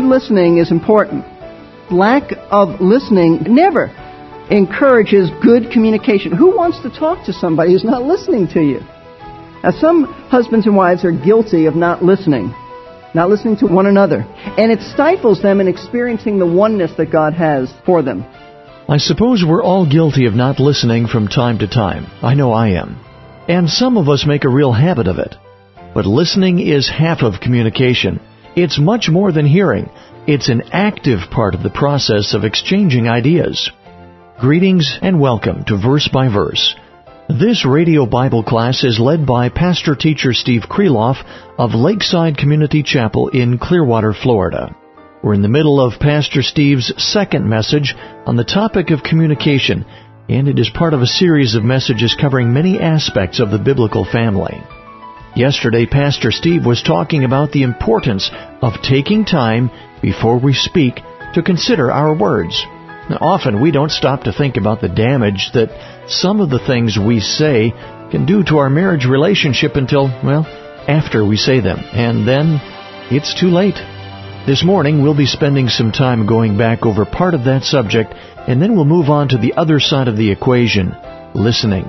good listening is important. Lack of listening never encourages good communication. Who wants to talk to somebody who's not listening to you? Now, some husbands and wives are guilty of not listening, not listening to one another, and it stifles them in experiencing the oneness that God has for them. I suppose we're all guilty of not listening from time to time. I know I am. And some of us make a real habit of it. But listening is half of communication. It's much more than hearing. It's an active part of the process of exchanging ideas. Greetings and welcome to Verse by Verse. This radio Bible class is led by Pastor Teacher Steve Kreloff of Lakeside Community Chapel in Clearwater, Florida. We're in the middle of Pastor Steve's second message on the topic of communication, and it is part of a series of messages covering many aspects of the biblical family. Yesterday, Pastor Steve was talking about the importance of taking time before we speak to consider our words. Now, often we don't stop to think about the damage that some of the things we say can do to our marriage relationship until, well, after we say them. And then it's too late. This morning we'll be spending some time going back over part of that subject and then we'll move on to the other side of the equation, listening.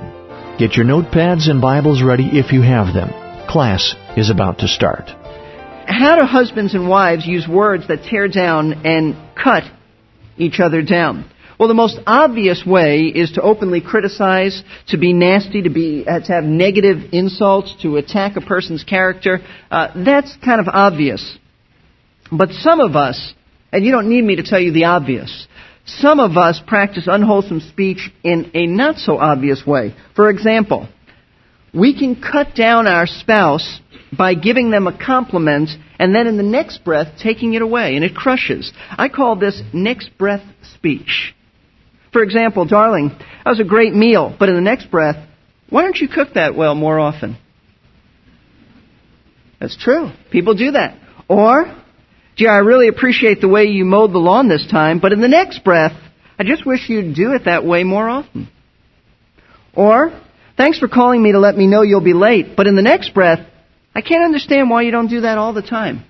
Get your notepads and Bibles ready if you have them. Class is about to start. How do husbands and wives use words that tear down and cut each other down? Well, the most obvious way is to openly criticize, to be nasty, to be uh, to have negative insults, to attack a person's character. Uh, that's kind of obvious. But some of us, and you don't need me to tell you the obvious, some of us practice unwholesome speech in a not so obvious way. For example, we can cut down our spouse by giving them a compliment and then in the next breath taking it away, and it crushes. I call this next breath speech. For example, darling, that was a great meal, but in the next breath, why don't you cook that well more often? That's true. People do that. Or, gee, I really appreciate the way you mowed the lawn this time, but in the next breath, I just wish you'd do it that way more often. Or, Thanks for calling me to let me know you'll be late, but in the next breath, I can't understand why you don't do that all the time.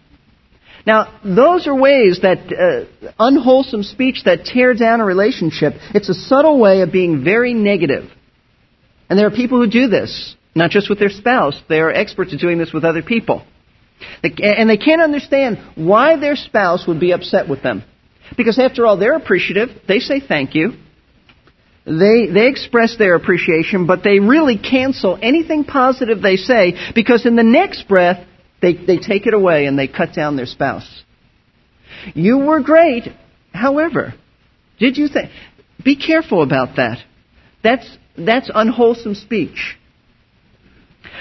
Now, those are ways that uh, unwholesome speech that tear down a relationship. It's a subtle way of being very negative. And there are people who do this, not just with their spouse. They are experts at doing this with other people. And they can't understand why their spouse would be upset with them. Because after all, they're appreciative. They say thank you. They, they express their appreciation, but they really cancel anything positive they say because in the next breath, they, they take it away and they cut down their spouse. You were great. However, did you think? Be careful about that. That's, that's unwholesome speech.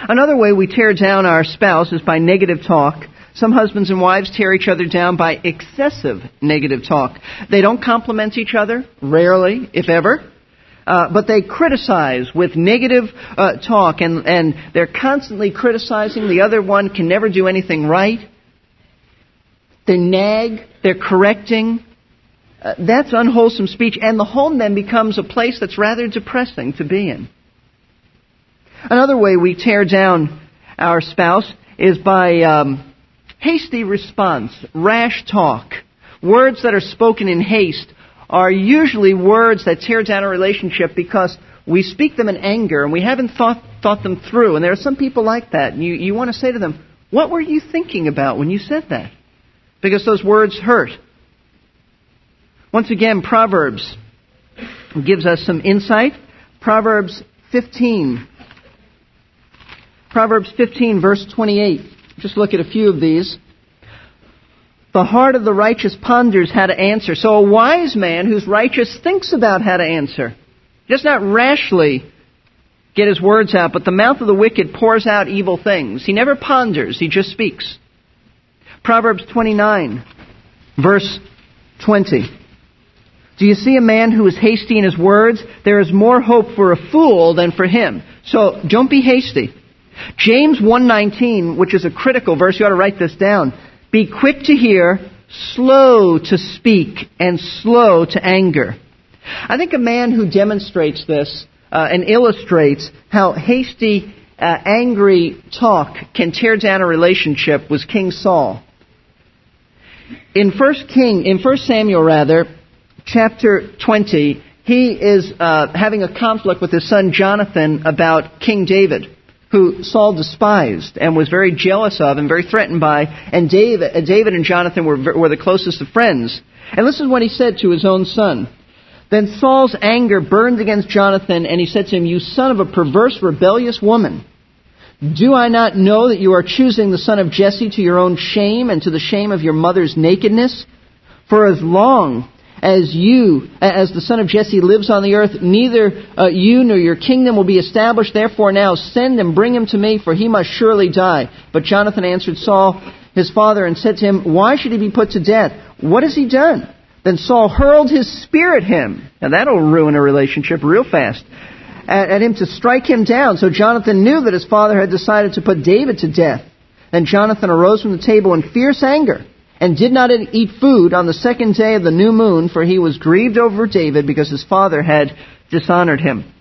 Another way we tear down our spouse is by negative talk. Some husbands and wives tear each other down by excessive negative talk. They don't compliment each other, rarely, if ever. Uh, but they criticize with negative uh, talk, and, and they're constantly criticizing. The other one can never do anything right. They nag, they're correcting. Uh, that's unwholesome speech, and the home then becomes a place that's rather depressing to be in. Another way we tear down our spouse is by um, hasty response, rash talk, words that are spoken in haste are usually words that tear down a relationship because we speak them in anger and we haven't thought, thought them through. And there are some people like that. And you, you want to say to them, What were you thinking about when you said that? Because those words hurt. Once again, Proverbs gives us some insight. Proverbs 15. Proverbs 15, verse 28. Just look at a few of these. The heart of the righteous ponders how to answer. So a wise man who's righteous thinks about how to answer. Does not rashly get his words out, but the mouth of the wicked pours out evil things. He never ponders, he just speaks. Proverbs 29, verse 20. Do you see a man who is hasty in his words? There is more hope for a fool than for him. So don't be hasty. James 1:19, which is a critical verse, you ought to write this down. Be quick to hear, slow to speak, and slow to anger. I think a man who demonstrates this uh, and illustrates how hasty, uh, angry talk can tear down a relationship was King Saul. in First King, in First Samuel rather, chapter 20, he is uh, having a conflict with his son Jonathan about King David, who Saul despised and was very jealous of and very threatened by. And David, David and Jonathan were, were the closest of friends. And this is what he said to his own son. Then Saul's anger burned against Jonathan, and he said to him, You son of a perverse, rebellious woman. Do I not know that you are choosing the son of Jesse to your own shame and to the shame of your mother's nakedness? For as long as you, as the son of Jesse lives on the earth, neither uh, you nor your kingdom will be established. Therefore now send and bring him to me, for he must surely die. But Jonathan answered Saul, his father, and said to him, Why should he be put to death? What has he done? Then Saul hurled his spear at him. Now that'll ruin a relationship real fast at, at him to strike him down. So Jonathan knew that his father had decided to put David to death. Then Jonathan arose from the table in fierce anger and did not eat food on the second day of the new moon, for he was grieved over David because his father had dishonored him.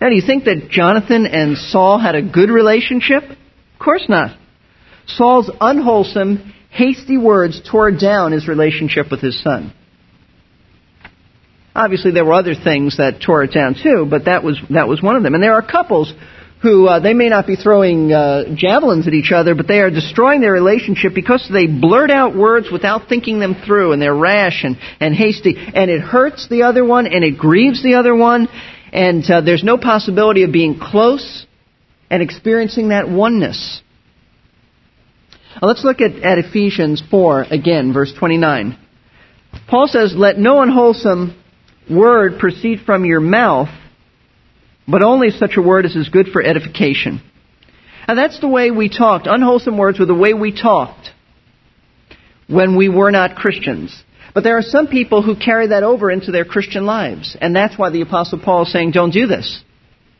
Now, do you think that Jonathan and Saul had a good relationship? Of course not. Saul's unwholesome, hasty words tore down his relationship with his son. Obviously, there were other things that tore it down too, but that was that was one of them. And there are couples who uh, they may not be throwing uh, javelins at each other, but they are destroying their relationship because they blurt out words without thinking them through, and they're rash and, and hasty, and it hurts the other one, and it grieves the other one, and uh, there's no possibility of being close and experiencing that oneness. Now let's look at, at Ephesians 4 again, verse 29. Paul says, Let no unwholesome word proceed from your mouth, but only such a word as is good for edification. And that's the way we talked. Unwholesome words were the way we talked when we were not Christians. But there are some people who carry that over into their Christian lives. And that's why the Apostle Paul is saying, don't do this.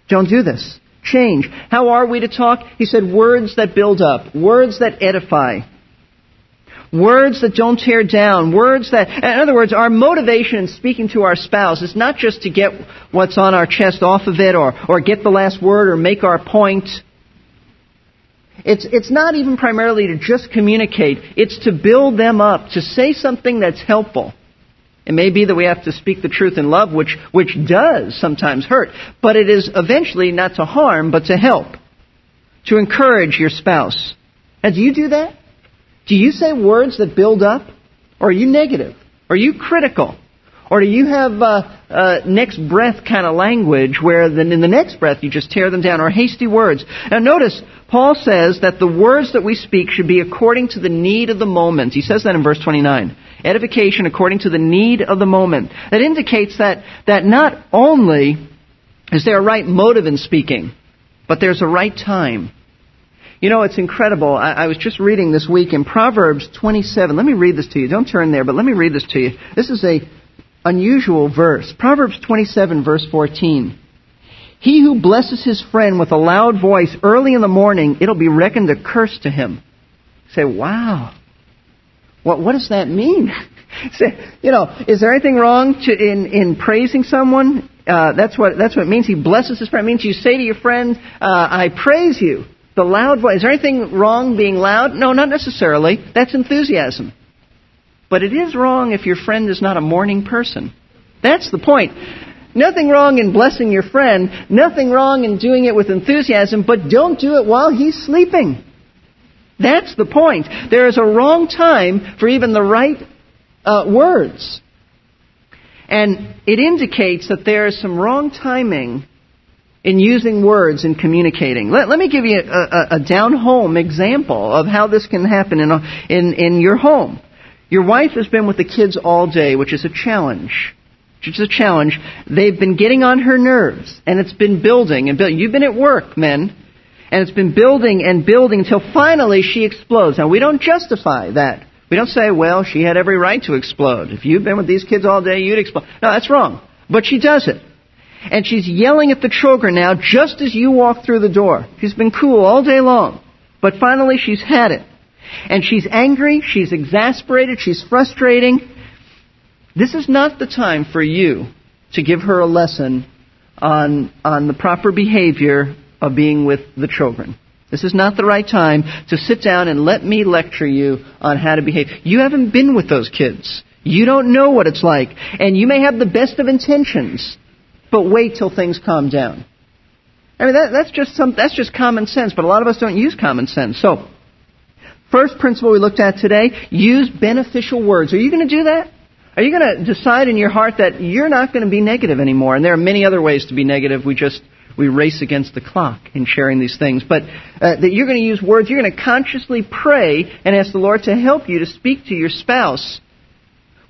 Don't do this. Change. How are we to talk? He said, words that build up, words that edify. Words that don't tear down. Words that, in other words, our motivation in speaking to our spouse is not just to get what's on our chest off of it or, or get the last word or make our point. It's, it's not even primarily to just communicate. It's to build them up, to say something that's helpful. It may be that we have to speak the truth in love, which, which does sometimes hurt, but it is eventually not to harm, but to help. To encourage your spouse. And do you do that? Do you say words that build up? Or are you negative? Are you critical? Or do you have uh, uh, next breath kind of language where then in the next breath you just tear them down? Or hasty words? Now notice, Paul says that the words that we speak should be according to the need of the moment. He says that in verse 29. Edification according to the need of the moment. That indicates that, that not only is there a right motive in speaking, but there's a right time. You know, it's incredible. I, I, was just reading this week in Proverbs 27. Let me read this to you. Don't turn there, but let me read this to you. This is a unusual verse. Proverbs 27 verse 14. He who blesses his friend with a loud voice early in the morning, it'll be reckoned a curse to him. say, wow. What, what does that mean? say, you know, is there anything wrong to, in, in praising someone? Uh, that's what that's what it means. He blesses his friend. It means you say to your friend, uh, "I praise you." The loud voice. Is there anything wrong being loud? No, not necessarily. That's enthusiasm. But it is wrong if your friend is not a morning person. That's the point. Nothing wrong in blessing your friend, nothing wrong in doing it with enthusiasm, but don't do it while he's sleeping. That's the point. There is a wrong time for even the right uh, words. And it indicates that there is some wrong timing in using words and communicating. Let, let me give you a, a, a down home example of how this can happen in, a, in, in your home. Your wife has been with the kids all day, which is a challenge. Which is a challenge. They've been getting on her nerves, and it's been building and building. You've been at work, men, and it's been building and building until finally she explodes. Now, we don't justify that. We don't say, well, she had every right to explode. If you've been with these kids all day, you'd explode. No, that's wrong. But she does it and she's yelling at the children now just as you walk through the door. She's been cool all day long, but finally she's had it. And she's angry, she's exasperated, she's frustrating. This is not the time for you to give her a lesson on, on the proper behavior of being with the children. This is not the right time to sit down and let me lecture you on how to behave. You haven't been with those kids. You don't know what it's like. And you may have the best of intentions, but wait till things calm down. I mean, that, that's just some, that's just common sense, but a lot of us don't use common sense. So, first principle we looked at today, use beneficial words. Are you going to do that? Are you going to decide in your heart that you're not going to be negative anymore? And there are many other ways to be negative. We just we race against the clock in sharing these things. But uh, that you're going to use words. You're going to consciously pray and ask the Lord to help you to speak to your spouse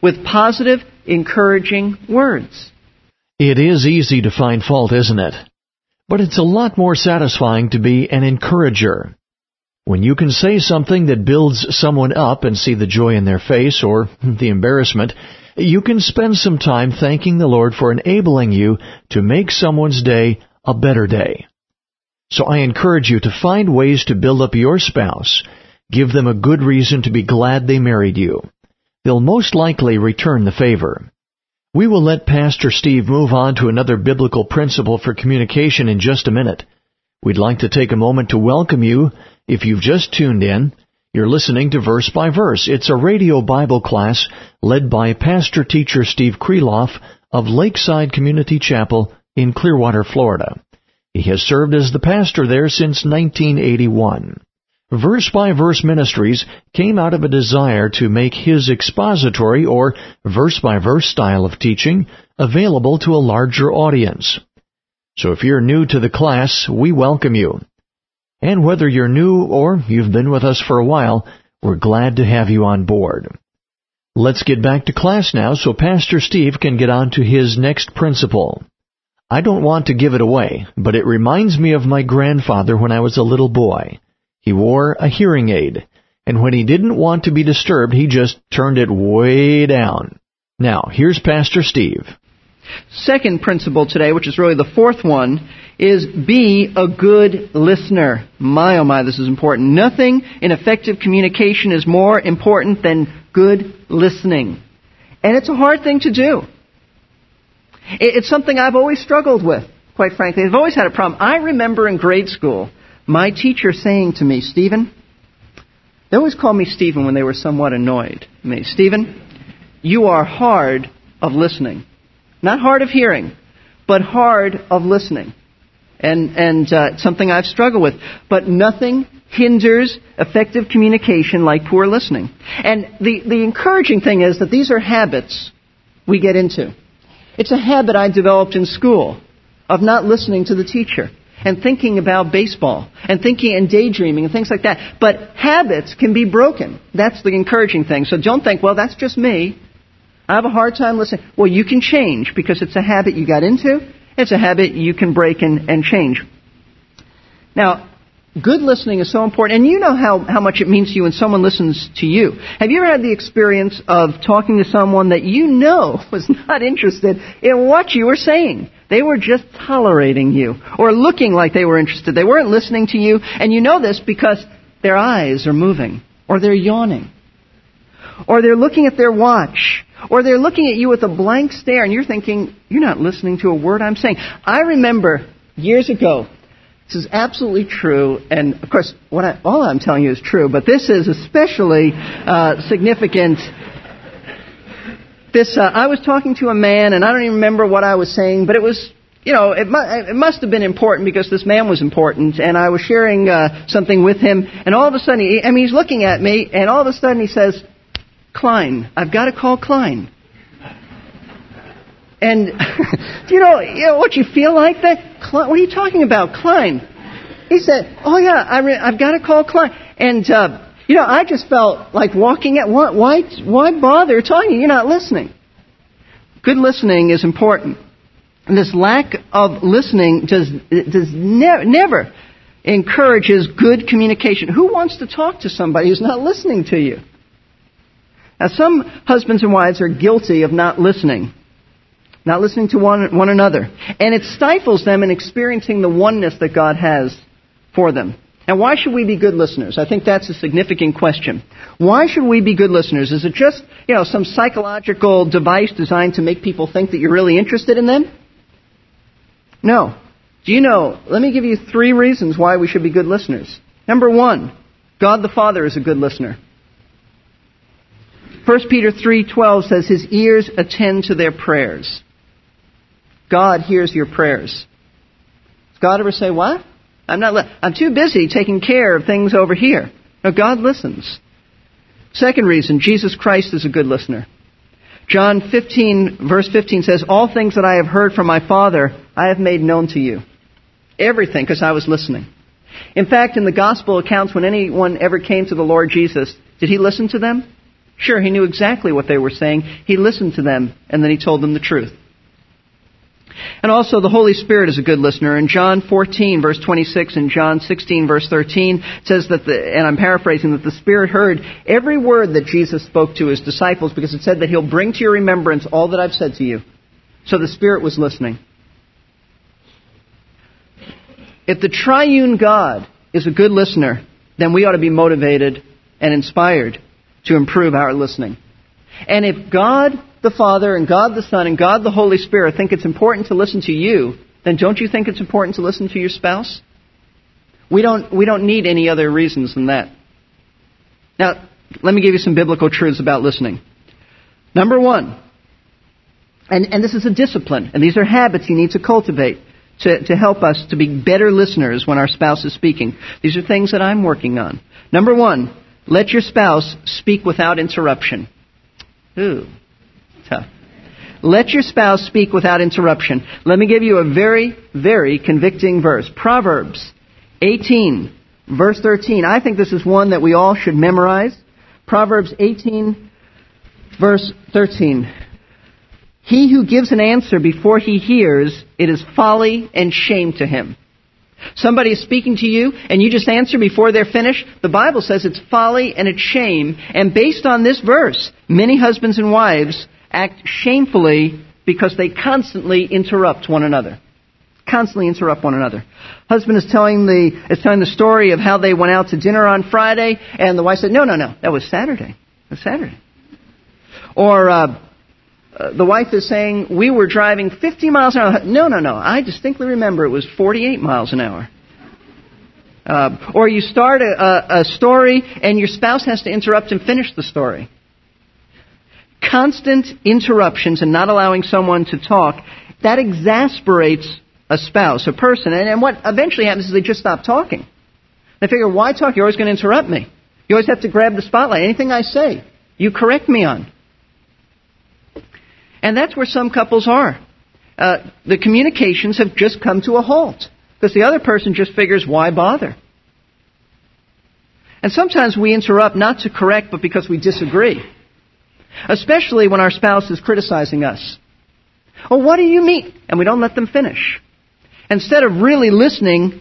with positive, encouraging words. It is easy to find fault, isn't it? But it's a lot more satisfying to be an encourager. When you can say something that builds someone up and see the joy in their face or the embarrassment, you can spend some time thanking the Lord for enabling you to make someone's day a better day. So I encourage you to find ways to build up your spouse. Give them a good reason to be glad they married you they'll most likely return the favor. We will let Pastor Steve move on to another biblical principle for communication in just a minute. We'd like to take a moment to welcome you. If you've just tuned in, you're listening to Verse by Verse. It's a radio Bible class led by Pastor Teacher Steve Kreloff of Lakeside Community Chapel in Clearwater, Florida. He has served as the pastor there since 1981. Verse by Verse Ministries came out of a desire to make his expository or verse by verse style of teaching available to a larger audience. So if you're new to the class, we welcome you. And whether you're new or you've been with us for a while, we're glad to have you on board. Let's get back to class now so Pastor Steve can get on to his next principle. I don't want to give it away, but it reminds me of my grandfather when I was a little boy. He wore a hearing aid, and when he didn't want to be disturbed, he just turned it way down. Now, here's Pastor Steve. Second principle today, which is really the fourth one, is be a good listener. My oh my, this is important. Nothing in effective communication is more important than good listening. And it's a hard thing to do. It's something I've always struggled with, quite frankly. I've always had a problem. I remember in grade school, my teacher saying to me, Stephen, they always called me Stephen when they were somewhat annoyed. Me, Stephen, you are hard of listening. Not hard of hearing, but hard of listening. And, and uh, something I've struggled with. But nothing hinders effective communication like poor listening. And the, the encouraging thing is that these are habits we get into. It's a habit I developed in school of not listening to the teacher and thinking about baseball and thinking and daydreaming and things like that. But habits can be broken. That's the encouraging thing. So don't think, well, that's just me. I have a hard time listening. Well, you can change because it's a habit you got into. It's a habit you can break and, and change. Now, good listening is so important, and you know how, how much it means to you when someone listens to you. Have you ever had the experience of talking to someone that you know was not interested in what you were saying? They were just tolerating you or looking like they were interested. They weren't listening to you, and you know this because their eyes are moving or they're yawning or they're looking at their watch or they're looking at you with a blank stare and you're thinking, you're not listening to a word I'm saying. I remember years ago, this is absolutely true, and of course, I, all I'm telling you is true, but this is especially uh, significant this, uh, I was talking to a man, and I don't even remember what I was saying, but it was, you know, it, mu- it must have been important because this man was important, and I was sharing uh, something with him, and all of a sudden, he, I mean, he's looking at me, and all of a sudden he says, Klein, I've got to call Klein. And do you know, you know what you feel like that? Klein, what are you talking about, Klein? He said, "Oh yeah, I re- I've got to call Klein." And uh, you know, I just felt like walking at why, why, why bother talking? You're not listening. Good listening is important. And this lack of listening does, does ne- never encourages good communication. Who wants to talk to somebody who's not listening to you? Now, some husbands and wives are guilty of not listening, not listening to one, one another. And it stifles them in experiencing the oneness that God has for them. And why should we be good listeners? I think that's a significant question. Why should we be good listeners? Is it just, you know, some psychological device designed to make people think that you're really interested in them? No. Do you know, let me give you three reasons why we should be good listeners. Number one, God the Father is a good listener. 1 Peter 3:12 says his ears attend to their prayers. God hears your prayers. Does God ever say, "What? I'm not I'm too busy taking care of things over here." No, God listens. Second reason, Jesus Christ is a good listener. John 15 verse 15 says, "All things that I have heard from my Father, I have made known to you." Everything because I was listening. In fact, in the gospel accounts when anyone ever came to the Lord Jesus, did he listen to them? Sure, he knew exactly what they were saying. He listened to them, and then he told them the truth. And also, the Holy Spirit is a good listener. In John 14, verse 26, and John 16, verse 13, says that the, and I'm paraphrasing, that the Spirit heard every word that Jesus spoke to his disciples because it said that he'll bring to your remembrance all that I've said to you. So the Spirit was listening. If the triune God is a good listener, then we ought to be motivated and inspired to improve our listening. And if God the Father and God the Son and God the Holy Spirit think it's important to listen to you, then don't you think it's important to listen to your spouse? We don't, we don't need any other reasons than that. Now, let me give you some biblical truths about listening. Number one, and, and this is a discipline, and these are habits you need to cultivate to, to help us to be better listeners when our spouse is speaking. These are things that I'm working on. Number one, let your spouse speak without interruption. Ooh, tough. Let your spouse speak without interruption. Let me give you a very, very convicting verse. Proverbs 18, verse 13. I think this is one that we all should memorize. Proverbs 18, verse 13. He who gives an answer before he hears, it is folly and shame to him. Somebody is speaking to you and you just answer before they're finished. The Bible says it's folly and it's shame. And based on this verse, many husbands and wives act shamefully because they constantly interrupt one another. Constantly interrupt one another. Husband is telling the is telling the story of how they went out to dinner on Friday, and the wife said, "No, no, no, that was Saturday. That was Saturday." Or uh, uh, the wife is saying, We were driving 50 miles an hour. No, no, no. I distinctly remember it was 48 miles an hour. Uh, or you start a, a, a story and your spouse has to interrupt and finish the story. Constant interruptions and not allowing someone to talk, that exasperates a spouse, a person. And, and what eventually happens is they just stop talking. They figure, why talk? You're always going to interrupt me. You always have to grab the spotlight. Anything I say, you correct me on. And that's where some couples are. Uh, the communications have just come to a halt because the other person just figures, why bother? And sometimes we interrupt not to correct, but because we disagree. Especially when our spouse is criticizing us. Oh, what do you mean? And we don't let them finish. Instead of really listening,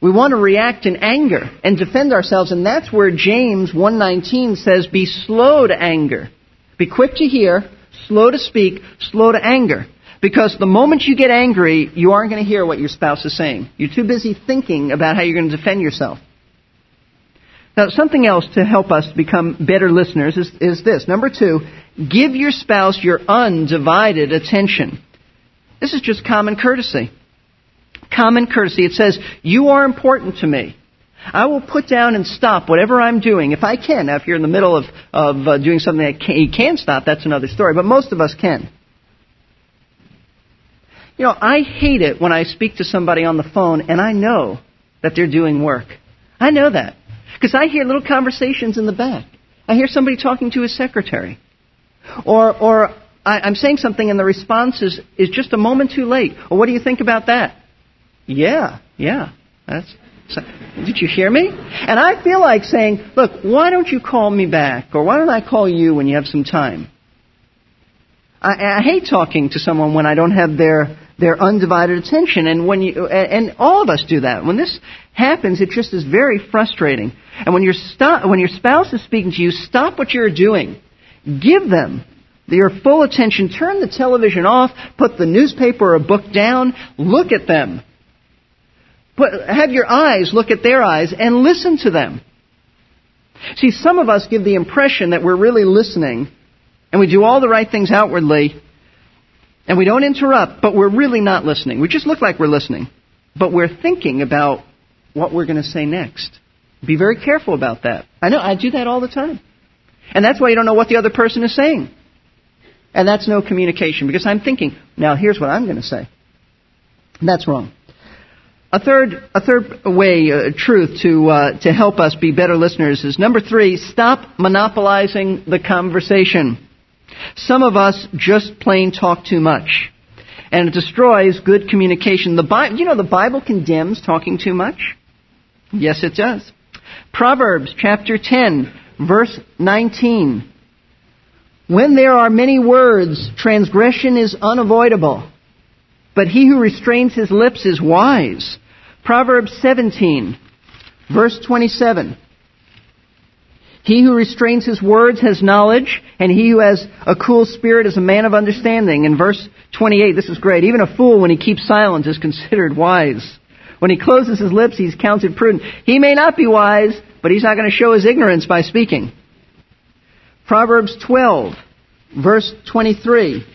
we want to react in anger and defend ourselves, and that's where James 1:19 says, "Be slow to anger." Be quick to hear, slow to speak, slow to anger. Because the moment you get angry, you aren't going to hear what your spouse is saying. You're too busy thinking about how you're going to defend yourself. Now, something else to help us become better listeners is, is this. Number two, give your spouse your undivided attention. This is just common courtesy. Common courtesy. It says, You are important to me. I will put down and stop whatever I'm doing if I can. Now, if you're in the middle of, of uh, doing something that can, you can stop, that's another story. But most of us can. You know, I hate it when I speak to somebody on the phone and I know that they're doing work. I know that. Because I hear little conversations in the back. I hear somebody talking to his secretary. Or, or I, I'm saying something and the response is, is just a moment too late. Or what do you think about that? Yeah, yeah. That's, did you hear me? And I feel like saying, look, why don't you call me back? Or why don't I call you when you have some time? I, I hate talking to someone when I don't have their, their undivided attention. And when you, and all of us do that. When this happens, it just is very frustrating. And when, your stop, when your spouse is speaking to you, stop what you're doing. Give them your full attention. Turn the television off. Put the newspaper or book down. Look at them. Put, have your eyes look at their eyes and listen to them. See, some of us give the impression that we're really listening and we do all the right things outwardly and we don't interrupt, but we're really not listening. We just look like we're listening, but we're thinking about what we're going to say next. Be very careful about that. I know, I do that all the time. And that's why you don't know what the other person is saying. And that's no communication because I'm thinking, now here's what I'm going to say. That's wrong. A third, a third way, uh, truth to, uh, to help us be better listeners is number three, stop monopolizing the conversation. Some of us just plain talk too much. And it destroys good communication. The Bible, you know, the Bible condemns talking too much. Yes, it does. Proverbs chapter 10, verse 19. When there are many words, transgression is unavoidable, but he who restrains his lips is wise. Proverbs 17, verse 27. He who restrains his words has knowledge, and he who has a cool spirit is a man of understanding. In verse 28, this is great. Even a fool, when he keeps silent, is considered wise. When he closes his lips, he's counted prudent. He may not be wise, but he's not going to show his ignorance by speaking. Proverbs 12, verse 23.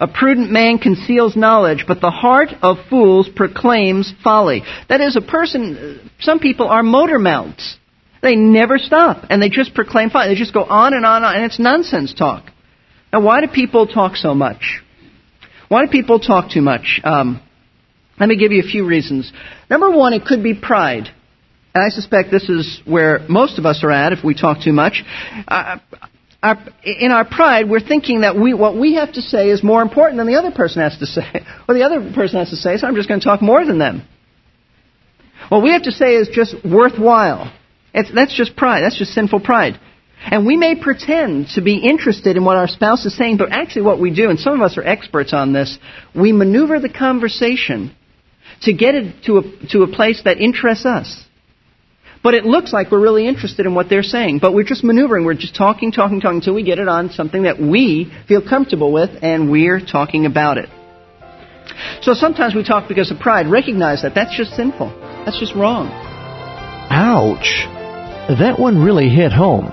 A prudent man conceals knowledge, but the heart of fools proclaims folly. That is, a person, some people are motor mounts. They never stop, and they just proclaim folly. They just go on and on, and it's nonsense talk. Now, why do people talk so much? Why do people talk too much? Um, let me give you a few reasons. Number one, it could be pride. And I suspect this is where most of us are at if we talk too much. Uh, our, in our pride, we're thinking that we, what we have to say is more important than the other person has to say. Or the other person has to say, so I'm just going to talk more than them. What we have to say is just worthwhile. It's, that's just pride. That's just sinful pride. And we may pretend to be interested in what our spouse is saying, but actually what we do, and some of us are experts on this, we maneuver the conversation to get it to a, to a place that interests us. But it looks like we're really interested in what they're saying. But we're just maneuvering. We're just talking, talking, talking until we get it on something that we feel comfortable with and we're talking about it. So sometimes we talk because of pride. Recognize that. That's just sinful. That's just wrong. Ouch. That one really hit home.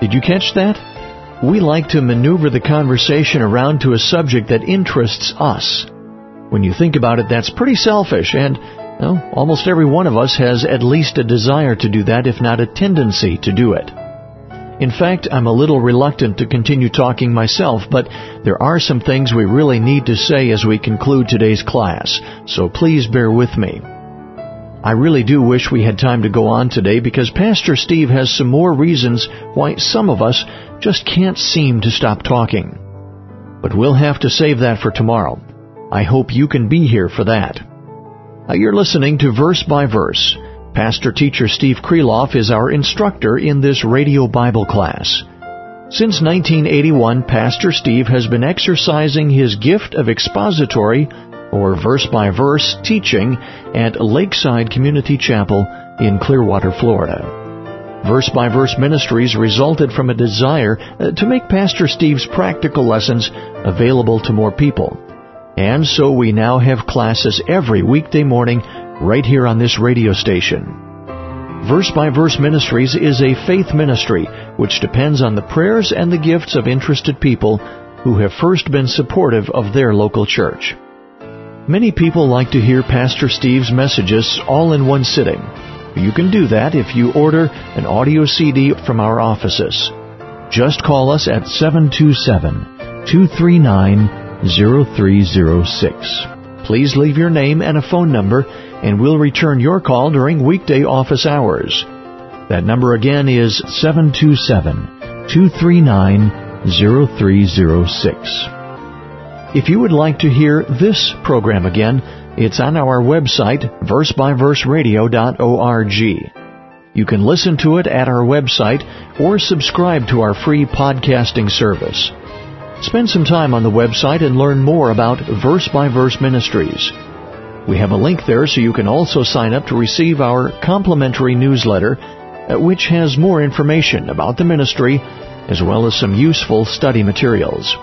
Did you catch that? We like to maneuver the conversation around to a subject that interests us. When you think about it, that's pretty selfish and well, almost every one of us has at least a desire to do that, if not a tendency to do it. In fact, I'm a little reluctant to continue talking myself, but there are some things we really need to say as we conclude today's class, so please bear with me. I really do wish we had time to go on today because Pastor Steve has some more reasons why some of us just can't seem to stop talking. But we'll have to save that for tomorrow. I hope you can be here for that. Uh, you're listening to Verse by Verse. Pastor teacher Steve Kreloff is our instructor in this radio Bible class. Since 1981, Pastor Steve has been exercising his gift of expository or verse by verse teaching at Lakeside Community Chapel in Clearwater, Florida. Verse by Verse Ministries resulted from a desire uh, to make Pastor Steve's practical lessons available to more people. And so we now have classes every weekday morning right here on this radio station. Verse by Verse Ministries is a faith ministry which depends on the prayers and the gifts of interested people who have first been supportive of their local church. Many people like to hear Pastor Steve's messages all in one sitting. You can do that if you order an audio CD from our offices. Just call us at 727 239 0306. Please leave your name and a phone number, and we'll return your call during weekday office hours. That number again is 727 239 0306. If you would like to hear this program again, it's on our website, versebyverseradio.org. You can listen to it at our website or subscribe to our free podcasting service. Spend some time on the website and learn more about Verse by Verse Ministries. We have a link there so you can also sign up to receive our complimentary newsletter, uh, which has more information about the ministry as well as some useful study materials.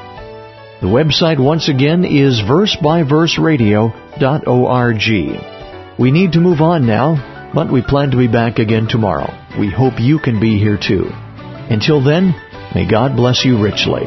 The website once again is versebyverseradio.org. We need to move on now, but we plan to be back again tomorrow. We hope you can be here too. Until then, may God bless you richly.